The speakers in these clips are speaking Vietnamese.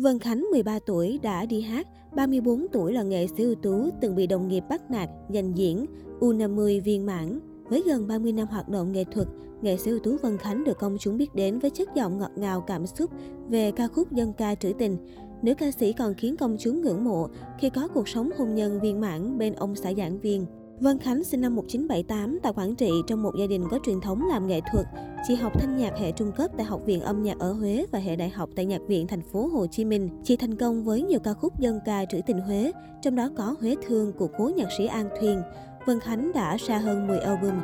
Vân Khánh 13 tuổi đã đi hát, 34 tuổi là nghệ sĩ ưu tú từng bị đồng nghiệp bắt nạt, giành diễn, U50 viên mãn. Với gần 30 năm hoạt động nghệ thuật, nghệ sĩ ưu tú Vân Khánh được công chúng biết đến với chất giọng ngọt ngào cảm xúc về ca khúc dân ca trữ tình. Nữ ca sĩ còn khiến công chúng ngưỡng mộ khi có cuộc sống hôn nhân viên mãn bên ông xã giảng viên. Vân Khánh sinh năm 1978 tại Quảng Trị trong một gia đình có truyền thống làm nghệ thuật. Chị học thanh nhạc hệ trung cấp tại Học viện âm nhạc ở Huế và hệ đại học tại Nhạc viện thành phố Hồ Chí Minh. Chị thành công với nhiều ca khúc dân ca trữ tình Huế, trong đó có Huế Thương của cố nhạc sĩ An Thuyền. Vân Khánh đã ra hơn 10 album.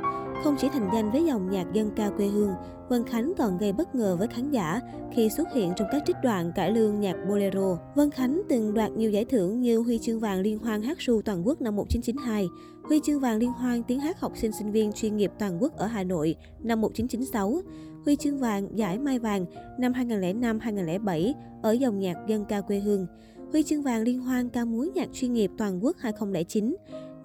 Không chỉ thành danh với dòng nhạc dân ca quê hương, Vân Khánh còn gây bất ngờ với khán giả khi xuất hiện trong các trích đoạn cải lương nhạc bolero. Vân Khánh từng đoạt nhiều giải thưởng như huy chương vàng liên hoan hát ru toàn quốc năm 1992, huy chương vàng liên hoan tiếng hát học sinh sinh viên chuyên nghiệp toàn quốc ở Hà Nội năm 1996, huy chương vàng giải Mai vàng năm 2005-2007 ở dòng nhạc dân ca quê hương, huy chương vàng liên hoan ca múa nhạc chuyên nghiệp toàn quốc 2009.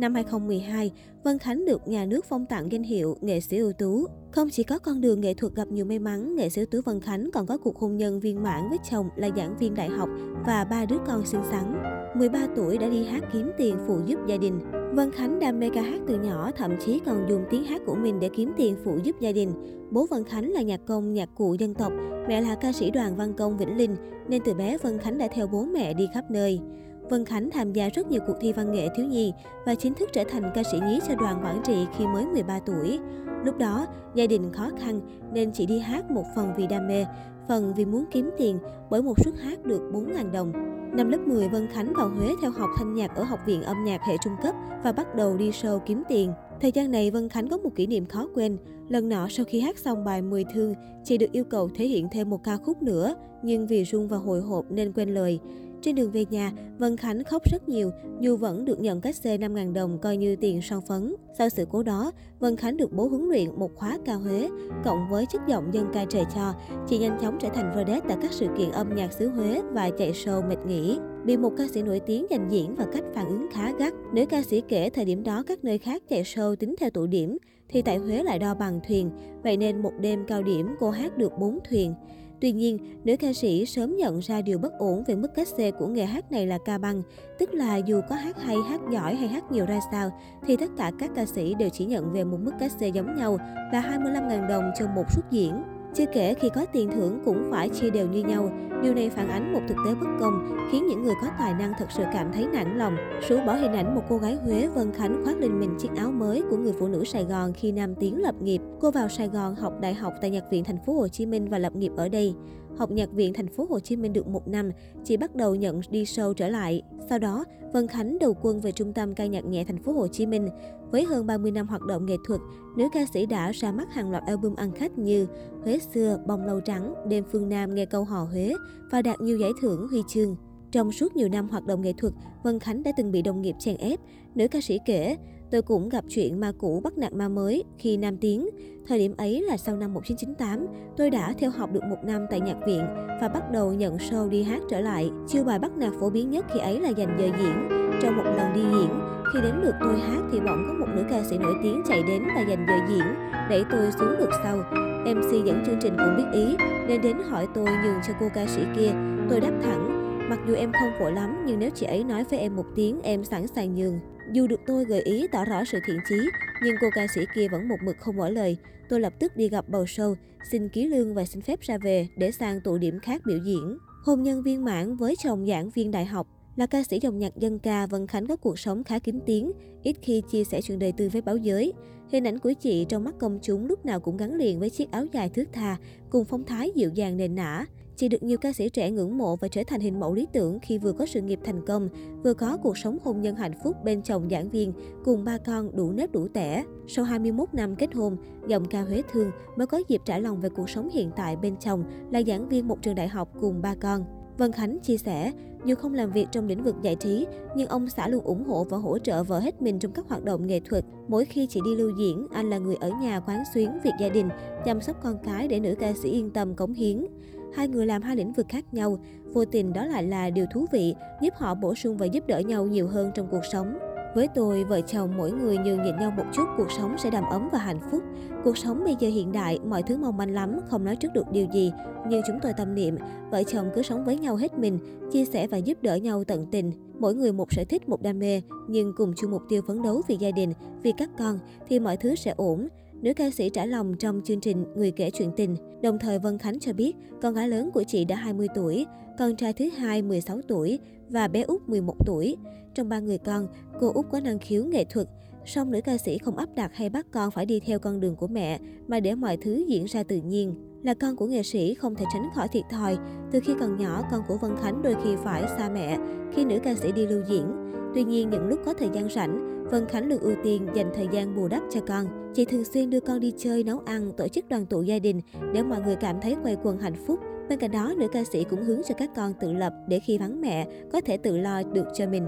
Năm 2012, Vân Khánh được nhà nước phong tặng danh hiệu nghệ sĩ ưu tú. Không chỉ có con đường nghệ thuật gặp nhiều may mắn, nghệ sĩ ưu tú Vân Khánh còn có cuộc hôn nhân viên mãn với chồng là giảng viên đại học và ba đứa con xinh xắn. 13 tuổi đã đi hát kiếm tiền phụ giúp gia đình. Vân Khánh đam mê ca hát từ nhỏ, thậm chí còn dùng tiếng hát của mình để kiếm tiền phụ giúp gia đình. Bố Vân Khánh là nhạc công, nhạc cụ dân tộc, mẹ là ca sĩ đoàn văn công Vĩnh Linh, nên từ bé Vân Khánh đã theo bố mẹ đi khắp nơi. Vân Khánh tham gia rất nhiều cuộc thi văn nghệ thiếu nhi và chính thức trở thành ca sĩ nhí cho đoàn Quảng Trị khi mới 13 tuổi. Lúc đó, gia đình khó khăn nên chỉ đi hát một phần vì đam mê, phần vì muốn kiếm tiền bởi một suất hát được 4.000 đồng. Năm lớp 10, Vân Khánh vào Huế theo học thanh nhạc ở Học viện âm nhạc hệ trung cấp và bắt đầu đi show kiếm tiền. Thời gian này, Vân Khánh có một kỷ niệm khó quên. Lần nọ sau khi hát xong bài 10 thương, chị được yêu cầu thể hiện thêm một ca khúc nữa, nhưng vì run và hồi hộp nên quên lời. Trên đường về nhà, Vân Khánh khóc rất nhiều, dù vẫn được nhận cách xe 5.000 đồng coi như tiền son phấn. Sau sự cố đó, Vân Khánh được bố huấn luyện một khóa cao Huế, cộng với chất giọng dân ca trời cho, chị nhanh chóng trở thành vedette tại các sự kiện âm nhạc xứ Huế và chạy show mệt nghỉ. Bị một ca sĩ nổi tiếng giành diễn và cách phản ứng khá gắt, nữ ca sĩ kể thời điểm đó các nơi khác chạy show tính theo tụ điểm, thì tại Huế lại đo bằng thuyền, vậy nên một đêm cao điểm cô hát được 4 thuyền. Tuy nhiên, nữ ca sĩ sớm nhận ra điều bất ổn về mức cách xê của nghề hát này là ca băng, tức là dù có hát hay, hát giỏi hay hát nhiều ra sao, thì tất cả các ca sĩ đều chỉ nhận về một mức cách xê giống nhau là 25.000 đồng cho một suất diễn. Chưa kể khi có tiền thưởng cũng phải chia đều như nhau. Điều này phản ánh một thực tế bất công, khiến những người có tài năng thật sự cảm thấy nản lòng. Sú bỏ hình ảnh một cô gái Huế Vân Khánh khoác lên mình chiếc áo mới của người phụ nữ Sài Gòn khi Nam Tiến lập nghiệp. Cô vào Sài Gòn học đại học tại Nhạc viện Thành phố Hồ Chí Minh và lập nghiệp ở đây. Học Nhạc viện Thành phố Hồ Chí Minh được một năm, chị bắt đầu nhận đi show trở lại. Sau đó, Vân Khánh đầu quân về trung tâm ca nhạc nhẹ Thành phố Hồ Chí Minh. Với hơn 30 năm hoạt động nghệ thuật, nữ ca sĩ đã ra mắt hàng loạt album ăn khách như Huế xưa, Bông lâu trắng, Đêm phương Nam nghe câu hò Huế và đạt nhiều giải thưởng huy chương. Trong suốt nhiều năm hoạt động nghệ thuật, Vân Khánh đã từng bị đồng nghiệp chèn ép. Nữ ca sĩ kể, tôi cũng gặp chuyện ma cũ bắt nạt ma mới khi Nam Tiến. Thời điểm ấy là sau năm 1998, tôi đã theo học được một năm tại nhạc viện và bắt đầu nhận show đi hát trở lại. Chiêu bài bắt nạt phổ biến nhất khi ấy là dành giờ diễn. Trong một lần đi diễn, khi đến lượt tôi hát thì bỗng có một nữ ca sĩ nổi tiếng chạy đến và dành giờ diễn, đẩy tôi xuống được sau. MC dẫn chương trình cũng biết ý nên đến hỏi tôi nhường cho cô ca sĩ kia. Tôi đáp thẳng, mặc dù em không vội lắm nhưng nếu chị ấy nói với em một tiếng em sẵn sàng nhường. Dù được tôi gợi ý tỏ rõ sự thiện chí, nhưng cô ca sĩ kia vẫn một mực không mở lời. Tôi lập tức đi gặp bầu show, xin ký lương và xin phép ra về để sang tụ điểm khác biểu diễn. Hôn nhân viên mãn với chồng giảng viên đại học, là ca sĩ dòng nhạc dân ca, Vân Khánh có cuộc sống khá kín tiếng, ít khi chia sẻ chuyện đời tư với báo giới. Hình ảnh của chị trong mắt công chúng lúc nào cũng gắn liền với chiếc áo dài thước tha, cùng phong thái dịu dàng nền nã. Chị được nhiều ca sĩ trẻ ngưỡng mộ và trở thành hình mẫu lý tưởng khi vừa có sự nghiệp thành công, vừa có cuộc sống hôn nhân hạnh phúc bên chồng giảng viên, cùng ba con đủ nếp đủ tẻ. Sau 21 năm kết hôn, giọng ca Huế Thương mới có dịp trả lòng về cuộc sống hiện tại bên chồng là giảng viên một trường đại học cùng ba con. Vân Khánh chia sẻ, dù không làm việc trong lĩnh vực giải trí, nhưng ông xã luôn ủng hộ và hỗ trợ vợ hết mình trong các hoạt động nghệ thuật. Mỗi khi chị đi lưu diễn, anh là người ở nhà quán xuyến việc gia đình, chăm sóc con cái để nữ ca sĩ yên tâm cống hiến. Hai người làm hai lĩnh vực khác nhau, vô tình đó lại là điều thú vị, giúp họ bổ sung và giúp đỡ nhau nhiều hơn trong cuộc sống. Với tôi, vợ chồng mỗi người nhường nhịn nhau một chút, cuộc sống sẽ đầm ấm và hạnh phúc. Cuộc sống bây giờ hiện đại, mọi thứ mong manh lắm, không nói trước được điều gì. Như chúng tôi tâm niệm, vợ chồng cứ sống với nhau hết mình, chia sẻ và giúp đỡ nhau tận tình. Mỗi người một sở thích, một đam mê, nhưng cùng chung mục tiêu phấn đấu vì gia đình, vì các con, thì mọi thứ sẽ ổn. Nữ ca sĩ trả lòng trong chương trình Người kể chuyện tình. Đồng thời Vân Khánh cho biết, con gái lớn của chị đã 20 tuổi, con trai thứ hai 16 tuổi và bé út 11 tuổi. Trong ba người con, cô út có năng khiếu nghệ thuật. Song nữ ca sĩ không áp đặt hay bắt con phải đi theo con đường của mẹ, mà để mọi thứ diễn ra tự nhiên. Là con của nghệ sĩ không thể tránh khỏi thiệt thòi. Từ khi còn nhỏ, con của Vân Khánh đôi khi phải xa mẹ khi nữ ca sĩ đi lưu diễn. Tuy nhiên, những lúc có thời gian rảnh, Vân Khánh luôn ưu tiên dành thời gian bù đắp cho con. Chị thường xuyên đưa con đi chơi, nấu ăn, tổ chức đoàn tụ gia đình để mọi người cảm thấy quay quần hạnh phúc. Bên cạnh đó, nữ ca sĩ cũng hướng cho các con tự lập để khi vắng mẹ có thể tự lo được cho mình.